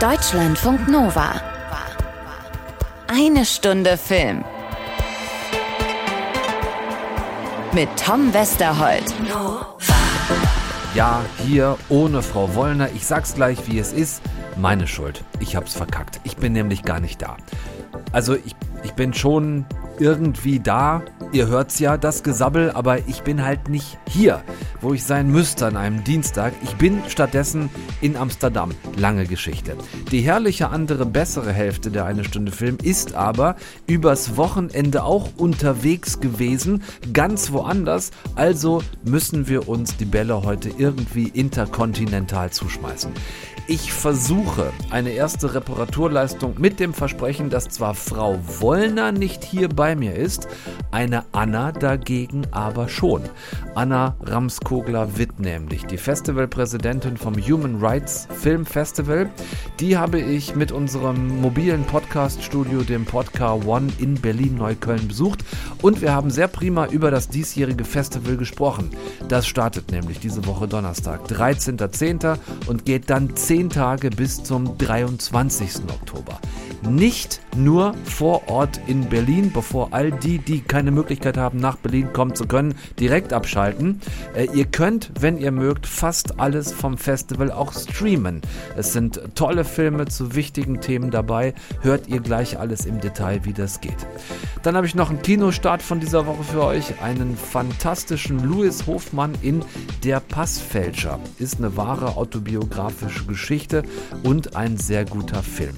Deutschlandfunk Nova. Eine Stunde Film. Mit Tom Westerholt. Ja, hier ohne Frau Wollner. Ich sag's gleich, wie es ist. Meine Schuld. Ich hab's verkackt. Ich bin nämlich gar nicht da. Also ich, ich bin schon irgendwie da. Ihr hört's ja, das Gesabbel, aber ich bin halt nicht hier, wo ich sein müsste an einem Dienstag. Ich bin stattdessen in Amsterdam. Lange Geschichte. Die herrliche andere bessere Hälfte der eine Stunde Film ist aber übers Wochenende auch unterwegs gewesen, ganz woanders. Also müssen wir uns die Bälle heute irgendwie interkontinental zuschmeißen. Ich versuche eine erste Reparaturleistung mit dem Versprechen, dass zwar Frau Wollner nicht hier bei mir ist, eine Anna dagegen aber schon. Anna Ramskogler-Witt nämlich, die Festivalpräsidentin vom Human Rights Film Festival. Die habe ich mit unserem mobilen Podcast-Studio, dem Podcar One in Berlin-Neukölln besucht und wir haben sehr prima über das diesjährige Festival gesprochen. Das startet nämlich diese Woche Donnerstag, 13.10. und geht dann 10 zehn Tage bis zum 23. Oktober. Nicht nur vor Ort in Berlin, bevor all die, die keine Möglichkeit haben, nach Berlin kommen zu können, direkt abschalten. Äh, ihr könnt, wenn ihr mögt, fast alles vom Festival auch streamen. Es sind tolle Filme zu wichtigen Themen dabei. Hört ihr gleich alles im Detail, wie das geht. Dann habe ich noch einen Kinostart von dieser Woche für euch. Einen fantastischen Louis Hofmann in Der Passfälscher. Ist eine wahre autobiografische Geschichte und ein sehr guter Film.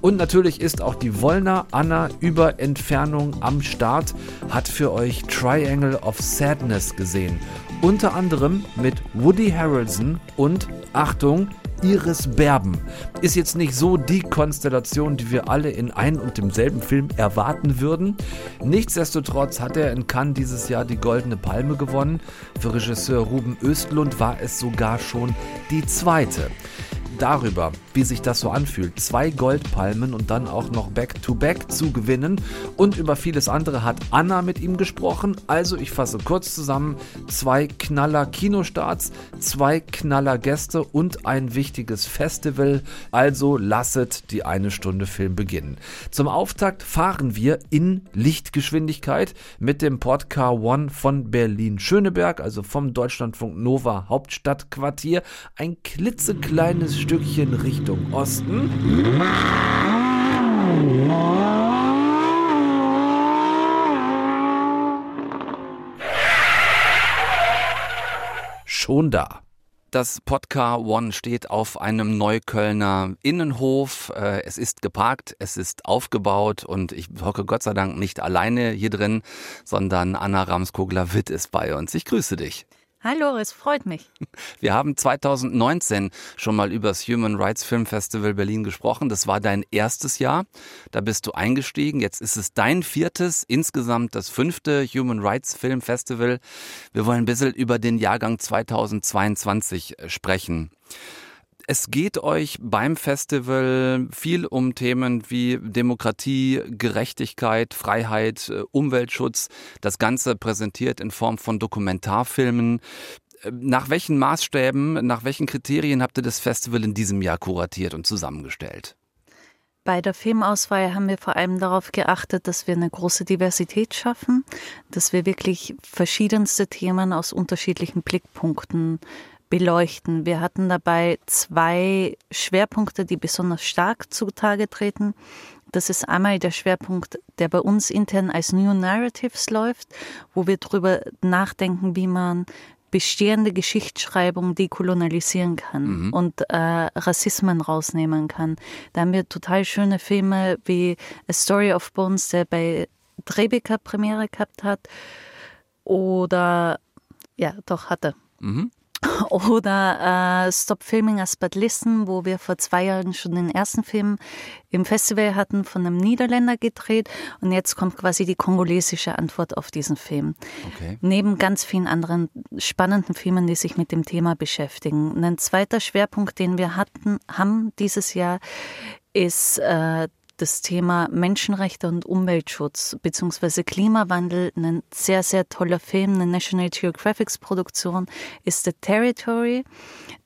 Und natürlich ist auch die Wollner Anna über Entfernung am Start, hat für euch Triangle of Sadness gesehen. Unter anderem mit Woody Harrelson und, Achtung, Iris Berben. Ist jetzt nicht so die Konstellation, die wir alle in ein und demselben Film erwarten würden. Nichtsdestotrotz hat er in Cannes dieses Jahr die Goldene Palme gewonnen. Für Regisseur Ruben Östlund war es sogar schon die zweite darüber, wie sich das so anfühlt, zwei Goldpalmen und dann auch noch Back-to-Back -back zu gewinnen. Und über vieles andere hat Anna mit ihm gesprochen. Also ich fasse kurz zusammen, zwei Knaller Kinostarts, zwei Knaller Gäste und ein wichtiges Festival. Also lasset die eine Stunde Film beginnen. Zum Auftakt fahren wir in Lichtgeschwindigkeit mit dem Podcar One von Berlin-Schöneberg, also vom Deutschlandfunk Nova Hauptstadtquartier. Ein klitzekleines Stückchen Richtung Osten. Schon da. Das Podcar One steht auf einem Neuköllner Innenhof. Äh, es ist geparkt, es ist aufgebaut und ich hocke Gott sei Dank nicht alleine hier drin, sondern Anna Ramskogler-Witt ist bei uns. Ich grüße dich. Hallo, es freut mich. Wir haben 2019 schon mal über das Human Rights Film Festival Berlin gesprochen. Das war dein erstes Jahr. Da bist du eingestiegen. Jetzt ist es dein viertes, insgesamt das fünfte Human Rights Film Festival. Wir wollen ein bisschen über den Jahrgang 2022 äh, sprechen. Es geht euch beim Festival viel um Themen wie Demokratie, Gerechtigkeit, Freiheit, äh, Umweltschutz. Das Ganze präsentiert in Form von Dokumentarfilmen. Äh, nach welchen Maßstäben, nach welchen Kriterien habt ihr das Festival in diesem Jahr kuratiert und zusammengestellt? Bei der Filmauswahl haben wir vor allem darauf geachtet, dass wir eine große Diversität schaffen, dass wir wirklich verschiedenste Themen aus unterschiedlichen Blickpunkten beleuchten. Wir hatten dabei zwei Schwerpunkte, die besonders stark zutage treten. Das ist einmal der Schwerpunkt, der bei uns intern als New Narratives läuft, wo wir darüber nachdenken, wie man bestehende Geschichtsschreibung dekolonialisieren kann mhm. und äh, Rassismen rausnehmen kann. Da haben wir total schöne Filme wie A Story of Bones, der bei Tribeca Premiere gehabt hat. Oder ja, doch hatte. Mhm. Oder äh, Stop Filming as But Listen, wo wir vor zwei Jahren schon den ersten Film im Festival hatten, von einem Niederländer gedreht. Und jetzt kommt quasi die kongolesische Antwort auf diesen Film. Okay. Neben ganz vielen anderen spannenden Filmen, die sich mit dem Thema beschäftigen. ein zweiter Schwerpunkt, den wir hatten, haben dieses Jahr, ist äh, das Thema Menschenrechte und Umweltschutz bzw. Klimawandel. Ein sehr, sehr toller Film, eine National Geographic Produktion ist The Territory,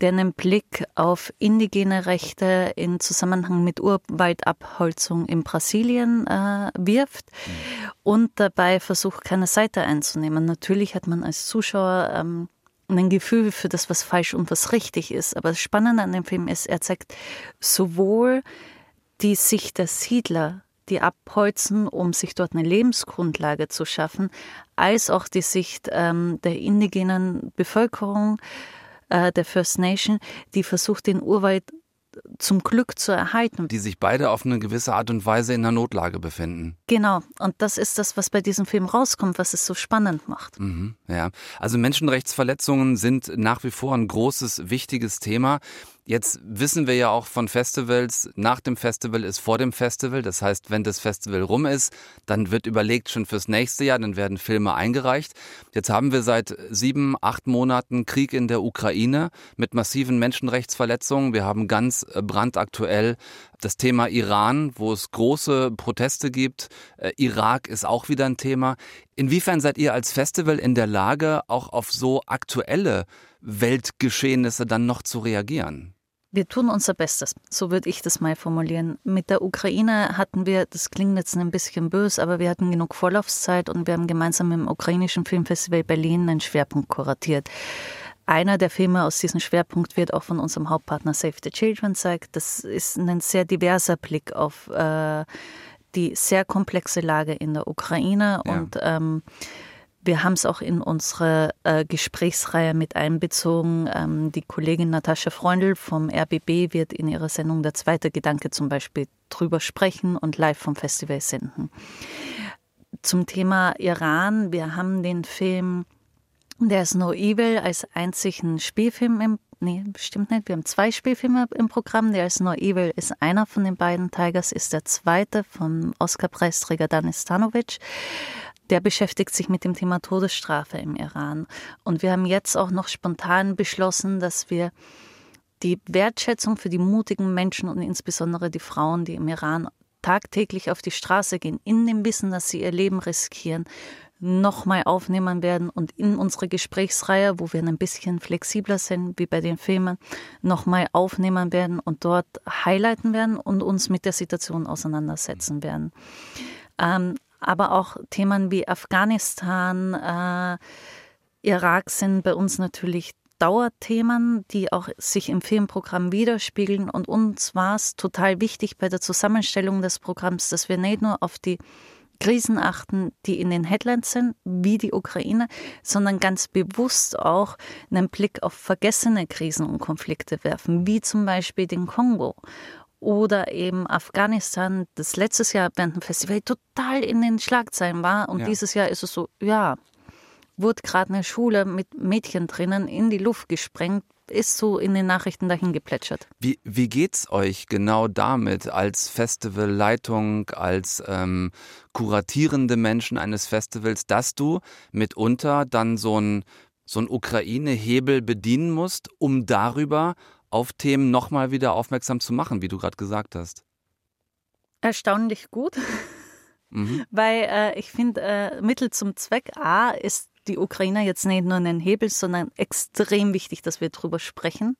der einen Blick auf indigene Rechte in Zusammenhang mit Urwaldabholzung in Brasilien äh, wirft mhm. und dabei versucht, keine Seite einzunehmen. Natürlich hat man als Zuschauer ähm, ein Gefühl für das, was falsch und was richtig ist. Aber das Spannende an dem Film ist, er zeigt sowohl die Sicht der Siedler, die abholzen, um sich dort eine Lebensgrundlage zu schaffen, als auch die Sicht ähm, der indigenen Bevölkerung, äh, der First Nation, die versucht, den Urwald zum Glück zu erhalten. Die sich beide auf eine gewisse Art und Weise in einer Notlage befinden. Genau, und das ist das, was bei diesem Film rauskommt, was es so spannend macht. Mhm, ja, also Menschenrechtsverletzungen sind nach wie vor ein großes, wichtiges Thema. Jetzt wissen wir ja auch von Festivals, nach dem Festival ist vor dem Festival. Das heißt, wenn das Festival rum ist, dann wird überlegt schon fürs nächste Jahr, dann werden Filme eingereicht. Jetzt haben wir seit sieben, acht Monaten Krieg in der Ukraine mit massiven Menschenrechtsverletzungen. Wir haben ganz äh, brandaktuell das Thema Iran, wo es große Proteste gibt. Äh, Irak ist auch wieder ein Thema. Inwiefern seid ihr als Festival in der Lage, auch auf so aktuelle Weltgeschehnisse dann noch zu reagieren? Wir tun unser Bestes, so würde ich das mal formulieren. Mit der Ukraine hatten wir, das klingt jetzt ein bisschen böse, aber wir hatten genug Vorlaufzeit und wir haben gemeinsam dem ukrainischen Filmfestival Berlin einen Schwerpunkt kuratiert. Einer der Filme aus diesem Schwerpunkt wird auch von unserem Hauptpartner Save the Children zeigt. Das ist ein sehr diverser Blick auf äh, die sehr komplexe Lage in der Ukraine ja. und ähm, wir haben es auch in unsere äh, Gesprächsreihe mit einbezogen. Ähm, die Kollegin Natascha Freundl vom RBB wird in ihrer Sendung Der zweite Gedanke zum Beispiel drüber sprechen und live vom Festival senden. Zum Thema Iran. Wir haben den Film There's No Evil als einzigen Spielfilm im Nee, stimmt nicht. Wir haben zwei Spielfilme im Programm. There's No Evil ist einer von den beiden. Tigers ist der zweite vom Oscar-Preisträger Danis Stanovic der beschäftigt sich mit dem Thema Todesstrafe im Iran. Und wir haben jetzt auch noch spontan beschlossen, dass wir die Wertschätzung für die mutigen Menschen und insbesondere die Frauen, die im Iran tagtäglich auf die Straße gehen, in dem Wissen, dass sie ihr Leben riskieren, nochmal aufnehmen werden und in unsere Gesprächsreihe, wo wir ein bisschen flexibler sind wie bei den Filmen, nochmal aufnehmen werden und dort highlighten werden und uns mit der Situation auseinandersetzen werden. Ähm, aber auch Themen wie Afghanistan, äh, Irak sind bei uns natürlich Dauerthemen, die auch sich im Filmprogramm widerspiegeln. Und uns war es total wichtig bei der Zusammenstellung des Programms, dass wir nicht nur auf die Krisen achten, die in den Headlines sind, wie die Ukraine, sondern ganz bewusst auch einen Blick auf vergessene Krisen und Konflikte werfen, wie zum Beispiel den Kongo oder eben Afghanistan, das letztes Jahr während dem Festival total in den Schlagzeilen war. Und ja. dieses Jahr ist es so, ja, wurde gerade eine Schule mit Mädchen drinnen in die Luft gesprengt, ist so in den Nachrichten dahin geplätschert. Wie, wie geht's euch genau damit als Festivalleitung, als ähm, kuratierende Menschen eines Festivals, dass du mitunter dann so ein so ein Ukraine-Hebel bedienen musst, um darüber auf Themen nochmal wieder aufmerksam zu machen, wie du gerade gesagt hast? Erstaunlich gut, mhm. weil äh, ich finde, äh, Mittel zum Zweck A ist die Ukraine jetzt nicht nur ein Hebel, sondern extrem wichtig, dass wir darüber sprechen.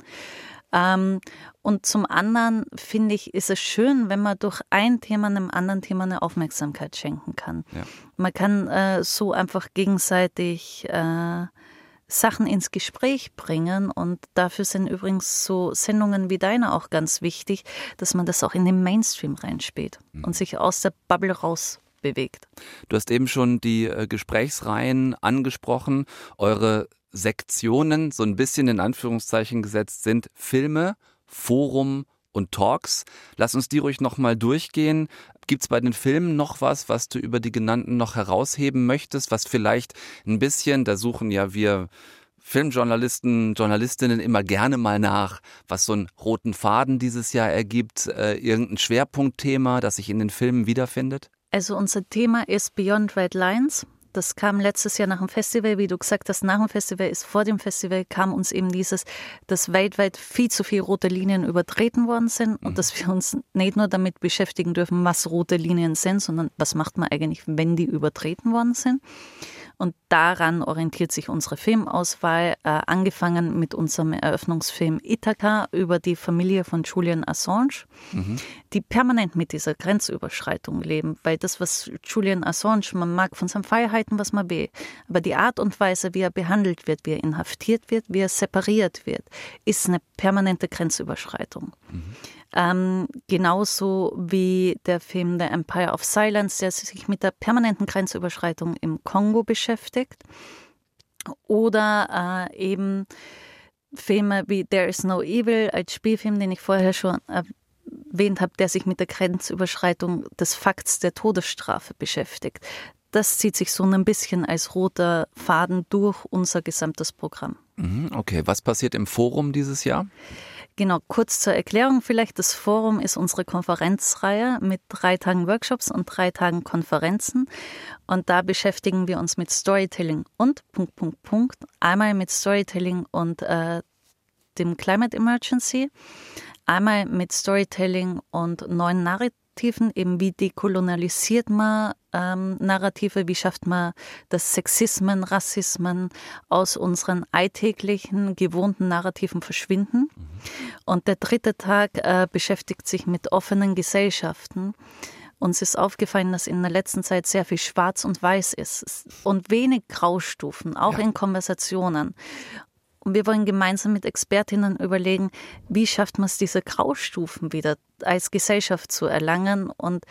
Ähm, und zum anderen finde ich, ist es schön, wenn man durch ein Thema einem anderen Thema eine Aufmerksamkeit schenken kann. Ja. Man kann äh, so einfach gegenseitig äh, Sachen ins Gespräch bringen. Und dafür sind übrigens so Sendungen wie deine auch ganz wichtig, dass man das auch in den Mainstream reinspielt mhm. und sich aus der Bubble raus bewegt. Du hast eben schon die äh, Gesprächsreihen angesprochen. Eure Sektionen, so ein bisschen in Anführungszeichen gesetzt, sind Filme, Forum und Talks. Lass uns die ruhig nochmal durchgehen. Gibt es bei den Filmen noch was, was du über die genannten noch herausheben möchtest, was vielleicht ein bisschen, da suchen ja wir Filmjournalisten, Journalistinnen immer gerne mal nach, was so einen roten Faden dieses Jahr ergibt, äh, irgendein Schwerpunktthema, das sich in den Filmen wiederfindet? Also unser Thema ist Beyond Red Lines. Das kam letztes Jahr nach dem Festival, wie du gesagt hast, nach dem Festival ist vor dem Festival kam uns eben dieses, dass weltweit viel zu viele rote Linien übertreten worden sind und mhm. dass wir uns nicht nur damit beschäftigen dürfen, was rote Linien sind, sondern was macht man eigentlich, wenn die übertreten worden sind. Und daran orientiert sich unsere Filmauswahl, äh, angefangen mit unserem Eröffnungsfilm Ithaca über die Familie von Julian Assange, mhm. die permanent mit dieser Grenzüberschreitung leben. Weil das, was Julian Assange, man mag von seinen Freiheiten, was man will, aber die Art und Weise, wie er behandelt wird, wie er inhaftiert wird, wie er separiert wird, ist eine permanente Grenzüberschreitung. Mhm. Ähm, genauso wie der Film The Empire of Silence, der sich mit der permanenten Grenzüberschreitung im Kongo beschäftigt. Oder äh, eben Filme wie There is No Evil als Spielfilm, den ich vorher schon erwähnt habe, der sich mit der Grenzüberschreitung des Fakts der Todesstrafe beschäftigt. Das zieht sich so ein bisschen als roter Faden durch unser gesamtes Programm. Mhm, okay, was passiert im Forum dieses Jahr? Genau, kurz zur Erklärung vielleicht. Das Forum ist unsere Konferenzreihe mit drei Tagen Workshops und drei Tagen Konferenzen. Und da beschäftigen wir uns mit Storytelling und Punkt, Punkt, Punkt. Einmal mit Storytelling und äh, dem Climate Emergency. Einmal mit Storytelling und neuen Narrativen Narrativen, eben wie dekolonialisiert man ähm, Narrative, wie schafft man das Sexismen, Rassismen aus unseren alltäglichen, gewohnten Narrativen verschwinden. Mhm. Und der dritte Tag äh, beschäftigt sich mit offenen Gesellschaften. Uns ist aufgefallen, dass in der letzten Zeit sehr viel Schwarz und Weiß ist und wenig Graustufen, auch ja. in Konversationen. Und wir wollen gemeinsam mit Expertinnen überlegen, wie schafft man es, diese Graustufen wieder als Gesellschaft zu erlangen und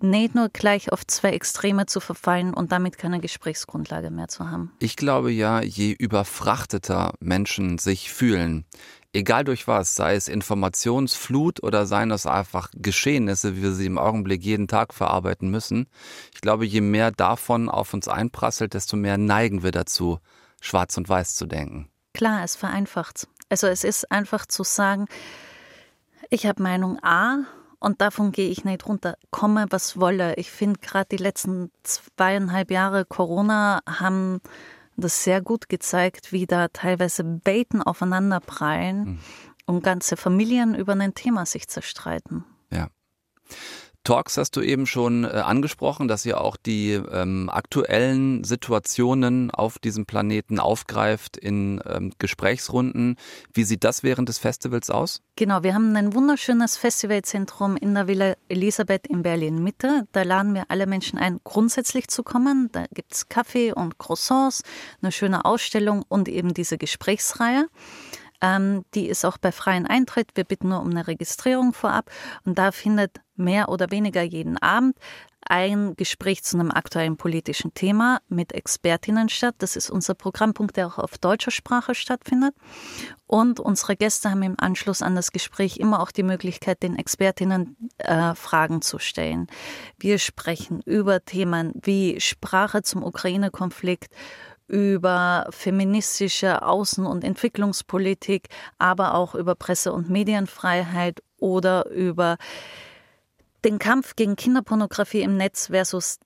nicht nur gleich auf zwei Extreme zu verfallen und damit keine Gesprächsgrundlage mehr zu haben. Ich glaube ja, je überfrachteter Menschen sich fühlen, egal durch was, sei es Informationsflut oder seien es einfach Geschehnisse, wie wir sie im Augenblick jeden Tag verarbeiten müssen, ich glaube, je mehr davon auf uns einprasselt, desto mehr neigen wir dazu, schwarz und weiß zu denken. Klar, es vereinfacht. Also es ist einfach zu sagen, ich habe Meinung A und davon gehe ich nicht runter. Komme, was wolle. Ich finde gerade die letzten zweieinhalb Jahre Corona haben das sehr gut gezeigt, wie da teilweise Baiten aufeinanderprallen mhm. und ganze Familien über ein Thema sich zerstreiten. Ja. Talks hast du eben schon äh, angesprochen, dass ihr auch die ähm, aktuellen Situationen auf diesem Planeten aufgreift in ähm, Gesprächsrunden. Wie sieht das während des Festivals aus? Genau, wir haben ein wunderschönes Festivalzentrum in der Villa Elisabeth in Berlin Mitte. Da laden wir alle Menschen ein, grundsätzlich zu kommen. Da gibt es Kaffee und Croissants, eine schöne Ausstellung und eben diese Gesprächsreihe. Ähm, die ist auch bei freien Eintritt. Wir bitten nur um eine Registrierung vorab. Und da findet mehr oder weniger jeden Abend ein Gespräch zu einem aktuellen politischen Thema mit Expertinnen statt. Das ist unser Programmpunkt, der auch auf deutscher Sprache stattfindet. Und unsere Gäste haben im Anschluss an das Gespräch immer auch die Möglichkeit, den Expertinnen äh, Fragen zu stellen. Wir sprechen über Themen wie Sprache zum Ukraine-Konflikt, über feministische Außen- und Entwicklungspolitik, aber auch über Presse- und Medienfreiheit oder über den Kampf gegen Kinderpornografie im Netz versus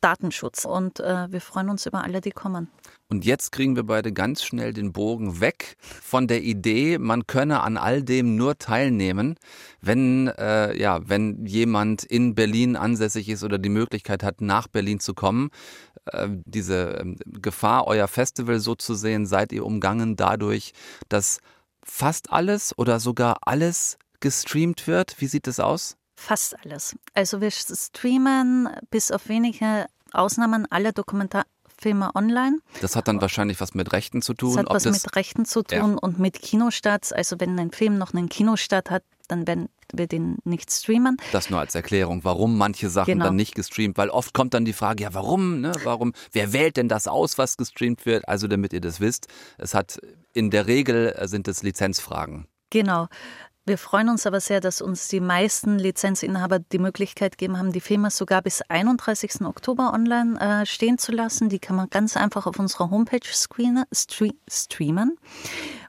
Datenschutz. Und äh, wir freuen uns über alle, die kommen. Und jetzt kriegen wir beide ganz schnell den Bogen weg von der Idee, man könne an all dem nur teilnehmen, wenn äh, ja, wenn jemand in Berlin ansässig ist oder die Möglichkeit hat, nach Berlin zu kommen. Äh, diese äh, Gefahr, euer Festival so zu sehen, seid ihr umgangen dadurch, dass fast alles oder sogar alles gestreamt wird. Wie sieht es aus? Fast alles. Also wir streamen bis auf wenige Ausnahmen alle Dokumentarfilme online. Das hat dann wahrscheinlich was mit Rechten zu tun. Das hat was das mit Rechten zu tun ja. und mit Kinostarts. Also wenn ein Film noch einen Kinostart hat, dann werden wir den nicht streamen. Das nur als Erklärung, warum manche Sachen genau. dann nicht gestreamt, weil oft kommt dann die Frage, ja warum, ne, warum, wer wählt denn das aus, was gestreamt wird? Also damit ihr das wisst, es hat in der Regel sind es Lizenzfragen. Genau. Wir freuen uns aber sehr, dass uns die meisten Lizenzinhaber die Möglichkeit gegeben haben, die Filme sogar bis 31. Oktober online äh, stehen zu lassen. Die kann man ganz einfach auf unserer Homepage screenen, streamen.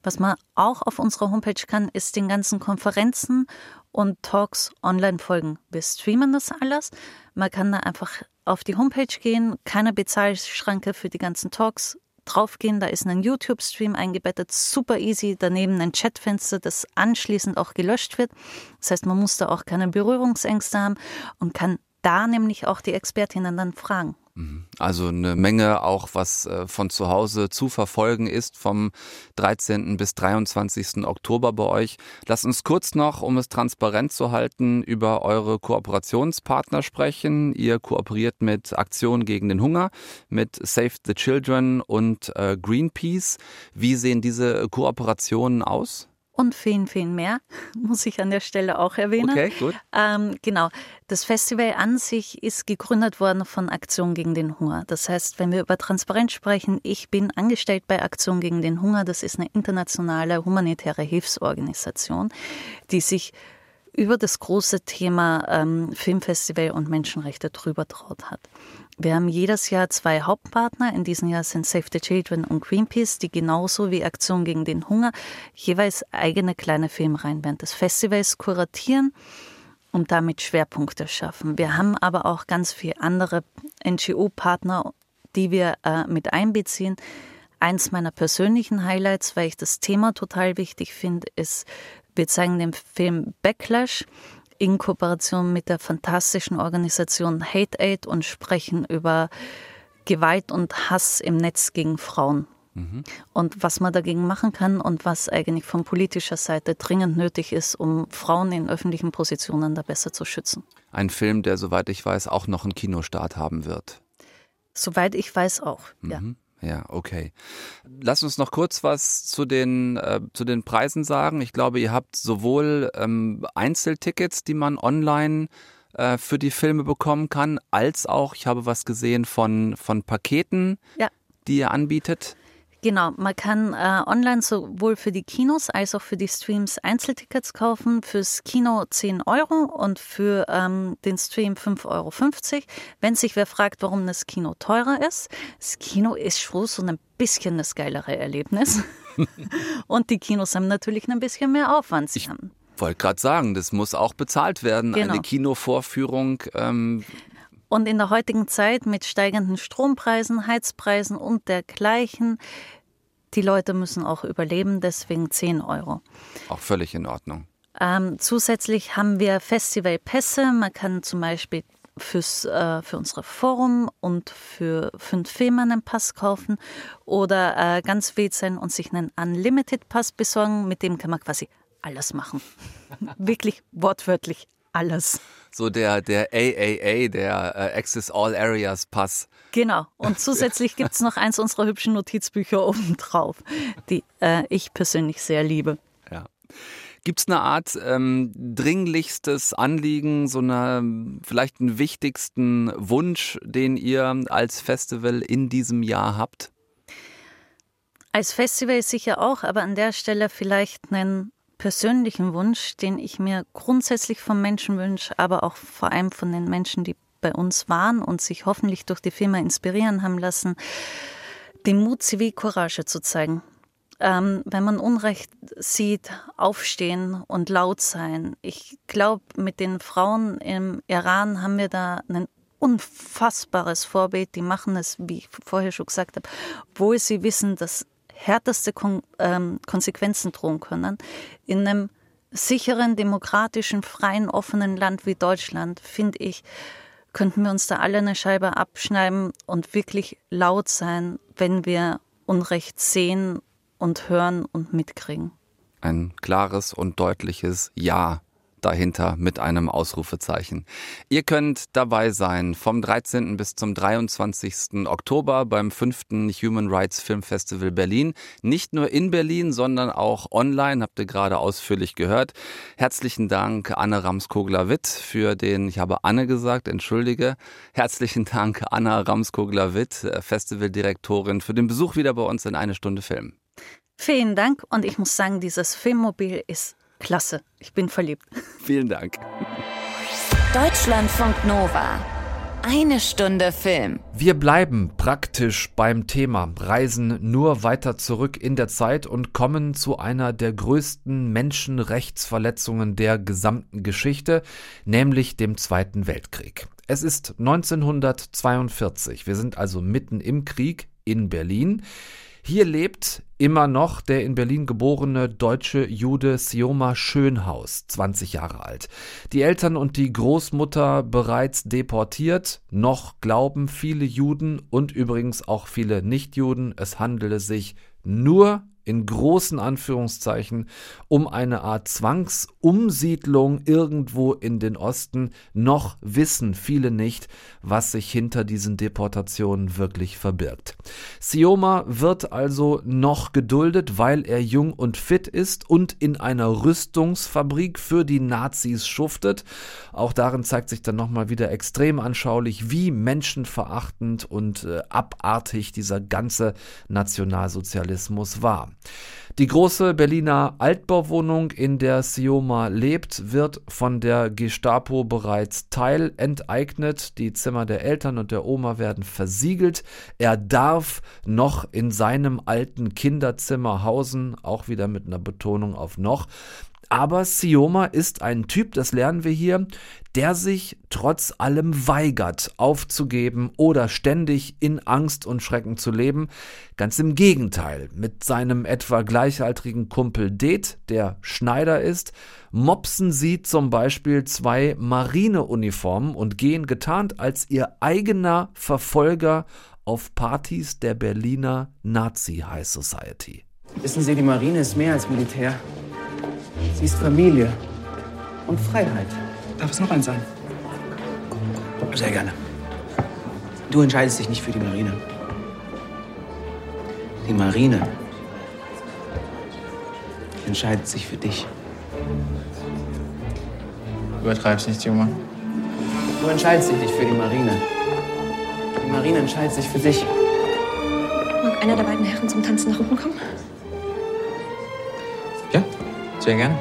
Was man auch auf unserer Homepage kann, ist den ganzen Konferenzen und Talks online folgen. Wir streamen das alles. Man kann da einfach auf die Homepage gehen, keine Bezahlschranke für die ganzen Talks, draufgehen, da ist ein YouTube-Stream eingebettet, super easy, daneben ein Chatfenster, das anschließend auch gelöscht wird. Das heißt, man muss da auch keine Berührungsängste haben und kann da nämlich auch die Expertinnen dann fragen. Mhm. Also eine Menge auch, was äh, von zu Hause zu verfolgen ist vom 13. bis 23. Oktober bei euch. Lasst uns kurz noch, um es transparent zu halten, über eure Kooperationspartner sprechen. Ihr kooperiert mit Aktion gegen den Hunger, mit Save the Children und äh, Greenpeace. Wie sehen diese Kooperationen aus? Und vielen, vielen mehr, muss ich an der Stelle auch erwähnen. Okay, gut. Ähm, genau. Das Festival an sich ist gegründet worden von Aktion gegen den Hunger. Das heißt, wenn wir über Transparenz sprechen, ich bin angestellt bei Aktion gegen den Hunger. Das ist eine internationale humanitäre Hilfsorganisation, die sich über das große Thema ähm, Filmfestival und Menschenrechte drüber traut hat. Wir haben jedes Jahr zwei Hauptpartner. In diesem Jahr sind Save the Children und Greenpeace, die genauso wie Aktion gegen den Hunger jeweils eigene kleine Filmreihen während des Festivals kuratieren und damit Schwerpunkte schaffen. Wir haben aber auch ganz viele andere NGO-Partner, die wir äh, mit einbeziehen. Eins meiner persönlichen Highlights, weil ich das Thema total wichtig finde, ist, wir zeigen den Film Backlash in Kooperation mit der fantastischen Organisation Hate Aid und sprechen über Gewalt und Hass im Netz gegen Frauen. Mhm. Und was man dagegen machen kann und was eigentlich von politischer Seite dringend nötig ist, um Frauen in öffentlichen Positionen da besser zu schützen. Ein Film, der, soweit ich weiß, auch noch einen Kinostart haben wird. Soweit ich weiß auch, mhm. ja. Ja, okay. Lass uns noch kurz was zu den, äh, zu den Preisen sagen. Ich glaube, ihr habt sowohl ähm, Einzeltickets, die man online äh, für die Filme bekommen kann, als auch, ich habe was gesehen von, von Paketen, ja. die ihr anbietet. Genau, man kann äh, online sowohl für die Kinos als auch für die Streams Einzeltickets kaufen. Fürs Kino 10 Euro und für ähm, den Stream 5,50 Euro. Wenn sich wer fragt, warum das Kino teurer ist, das Kino ist schon so ein bisschen das geilere Erlebnis. und die Kinos haben natürlich ein bisschen mehr Aufwand. Ich wollte gerade sagen, das muss auch bezahlt werden, genau. eine Kinovorführung. Ähm und in der heutigen Zeit mit steigenden Strompreisen, Heizpreisen und dergleichen, die Leute müssen auch überleben, deswegen 10 Euro. Auch völlig in Ordnung. Ähm, zusätzlich haben wir Festivalpässe. Man kann zum Beispiel fürs, äh, für unsere Forum und für fünf Filme einen Pass kaufen oder äh, ganz wild sein und sich einen Unlimited Pass besorgen. Mit dem kann man quasi alles machen. Wirklich wortwörtlich alles. So der, der AAA, der äh, Access All Areas Pass. Genau. Und zusätzlich gibt es noch eins unserer hübschen Notizbücher obendrauf, die äh, ich persönlich sehr liebe. Ja. Gibt es eine Art ähm, dringlichstes Anliegen, so eine vielleicht einen wichtigsten Wunsch, den ihr als Festival in diesem Jahr habt? Als Festival sicher auch, aber an der Stelle vielleicht einen persönlichen Wunsch, den ich mir grundsätzlich vom Menschen wünsche, aber auch vor allem von den Menschen, die bei uns waren und sich hoffentlich durch die Firma inspirieren haben lassen, den Mut, Zivilcourage zu zeigen. Ähm, wenn man Unrecht sieht, aufstehen und laut sein. Ich glaube, mit den Frauen im Iran haben wir da ein unfassbares Vorbild. Die machen es, wie ich vorher schon gesagt habe, obwohl sie wissen, dass härteste Kon ähm, Konsequenzen drohen können. In einem sicheren, demokratischen, freien, offenen Land wie Deutschland, finde ich, könnten wir uns da alle eine Scheibe abschneiden und wirklich laut sein, wenn wir Unrecht sehen und hören und mitkriegen. Ein klares und deutliches Ja dahinter mit einem Ausrufezeichen. Ihr könnt dabei sein vom 13. bis zum 23. Oktober beim 5. Human Rights Film Festival Berlin. Nicht nur in Berlin, sondern auch online, habt ihr gerade ausführlich gehört. Herzlichen Dank Anne Ramskogler-Witt für den, ich habe Anne gesagt, entschuldige. Herzlichen Dank Anna Ramskogler-Witt, äh, Festivaldirektorin, für den Besuch wieder bei uns in eine Stunde Film. Vielen Dank und ich muss sagen, dieses Filmmobil ist Klasse, ich bin verliebt. Vielen Dank. Deutschlandfunk Nova Eine Stunde Film. Wir bleiben praktisch beim Thema, reisen nur weiter zurück in der Zeit und kommen zu einer der größten Menschenrechtsverletzungen der gesamten Geschichte, nämlich dem Zweiten Weltkrieg. Es ist 1942. Wir sind also mitten im Krieg in Berlin. Hier lebt immer noch der in Berlin geborene deutsche Jude Sioma Schönhaus, 20 Jahre alt. Die Eltern und die Großmutter bereits deportiert, noch glauben viele Juden und übrigens auch viele Nichtjuden, es handele sich nur in großen Anführungszeichen um eine Art Zwangsumsiedlung irgendwo in den Osten. Noch wissen viele nicht, was sich hinter diesen Deportationen wirklich verbirgt. Sioma wird also noch geduldet, weil er jung und fit ist und in einer Rüstungsfabrik für die Nazis schuftet. Auch darin zeigt sich dann nochmal wieder extrem anschaulich, wie menschenverachtend und äh, abartig dieser ganze Nationalsozialismus war. Die große Berliner Altbauwohnung, in der Sioma lebt, wird von der Gestapo bereits teilenteignet. Die Zimmer der Eltern und der Oma werden versiegelt. Er darf noch in seinem alten Kinderzimmer hausen, auch wieder mit einer Betonung auf noch. Aber Sioma ist ein Typ, das lernen wir hier, der sich trotz allem weigert aufzugeben oder ständig in Angst und Schrecken zu leben. Ganz im Gegenteil, mit seinem etwa gleichaltrigen Kumpel Det, der Schneider ist, mopsen sie zum Beispiel zwei Marineuniformen und gehen getarnt als ihr eigener Verfolger auf Partys der Berliner Nazi High Society. Wissen Sie, die Marine ist mehr als Militär. Sie ist Familie und Freiheit. Darf es noch eins sein? Sehr gerne. Du entscheidest dich nicht für die Marine. Die Marine entscheidet sich für dich. Übertreib's nicht, Junge. Du entscheidest dich nicht für die Marine. Die Marine entscheidet sich für dich. Mag einer der beiden Herren zum Tanzen nach unten kommen? Sehr gerne.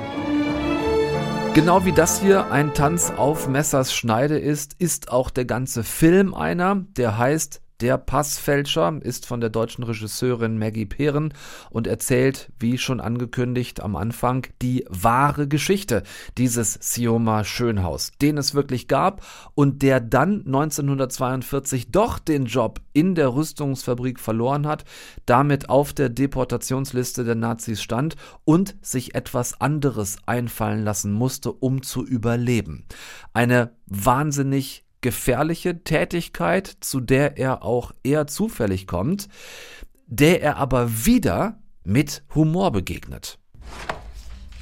Genau wie das hier ein Tanz auf Messers Schneide ist, ist auch der ganze Film einer, der heißt der Passfälscher ist von der deutschen Regisseurin Maggie Pehren und erzählt, wie schon angekündigt am Anfang, die wahre Geschichte dieses Sioma Schönhaus, den es wirklich gab und der dann 1942 doch den Job in der Rüstungsfabrik verloren hat, damit auf der Deportationsliste der Nazis stand und sich etwas anderes einfallen lassen musste, um zu überleben. Eine wahnsinnig gefährliche Tätigkeit, zu der er auch eher zufällig kommt, der er aber wieder mit Humor begegnet.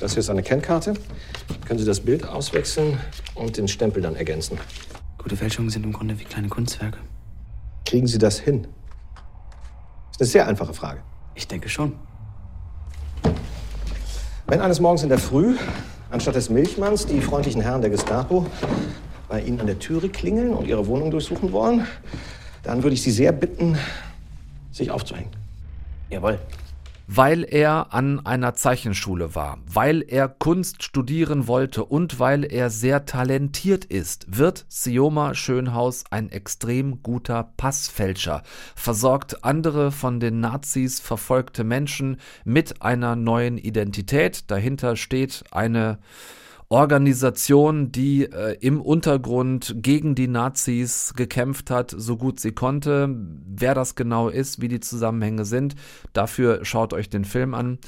Das hier ist eine Kennkarte. Können Sie das Bild auswechseln und den Stempel dann ergänzen. Gute Fälschungen sind im Grunde wie kleine Kunstwerke. Kriegen Sie das hin? Das ist eine sehr einfache Frage. Ich denke schon. Wenn eines Morgens in der Früh anstatt des Milchmanns die freundlichen Herren der Gestapo bei Ihnen an der Türe klingeln und Ihre Wohnung durchsuchen wollen, dann würde ich Sie sehr bitten, sich aufzuhängen. Jawohl. Weil er an einer Zeichenschule war, weil er Kunst studieren wollte und weil er sehr talentiert ist, wird Sioma Schönhaus ein extrem guter Passfälscher, versorgt andere von den Nazis verfolgte Menschen mit einer neuen Identität. Dahinter steht eine Organisation, die äh, im Untergrund gegen die Nazis gekämpft hat, so gut sie konnte. Wer das genau ist, wie die Zusammenhänge sind, dafür schaut euch den Film an.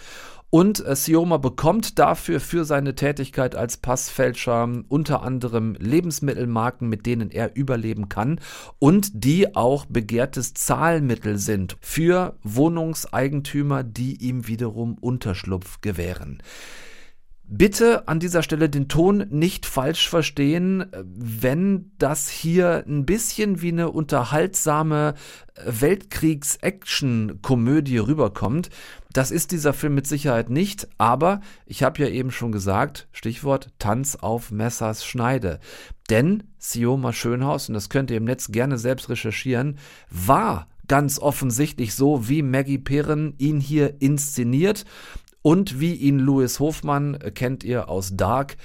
Und äh, Sioma bekommt dafür für seine Tätigkeit als Passfälscher unter anderem Lebensmittelmarken, mit denen er überleben kann und die auch begehrtes Zahlmittel sind für Wohnungseigentümer, die ihm wiederum Unterschlupf gewähren. Bitte an dieser Stelle den Ton nicht falsch verstehen, wenn das hier ein bisschen wie eine unterhaltsame Weltkriegs-Action-Komödie rüberkommt. Das ist dieser Film mit Sicherheit nicht, aber ich habe ja eben schon gesagt, Stichwort Tanz auf Messers Schneide. Denn Sioma Schönhaus, und das könnt ihr im Netz gerne selbst recherchieren, war ganz offensichtlich so, wie Maggie Perren ihn hier inszeniert und wie ihn Louis Hofmann, äh, kennt ihr aus Dark,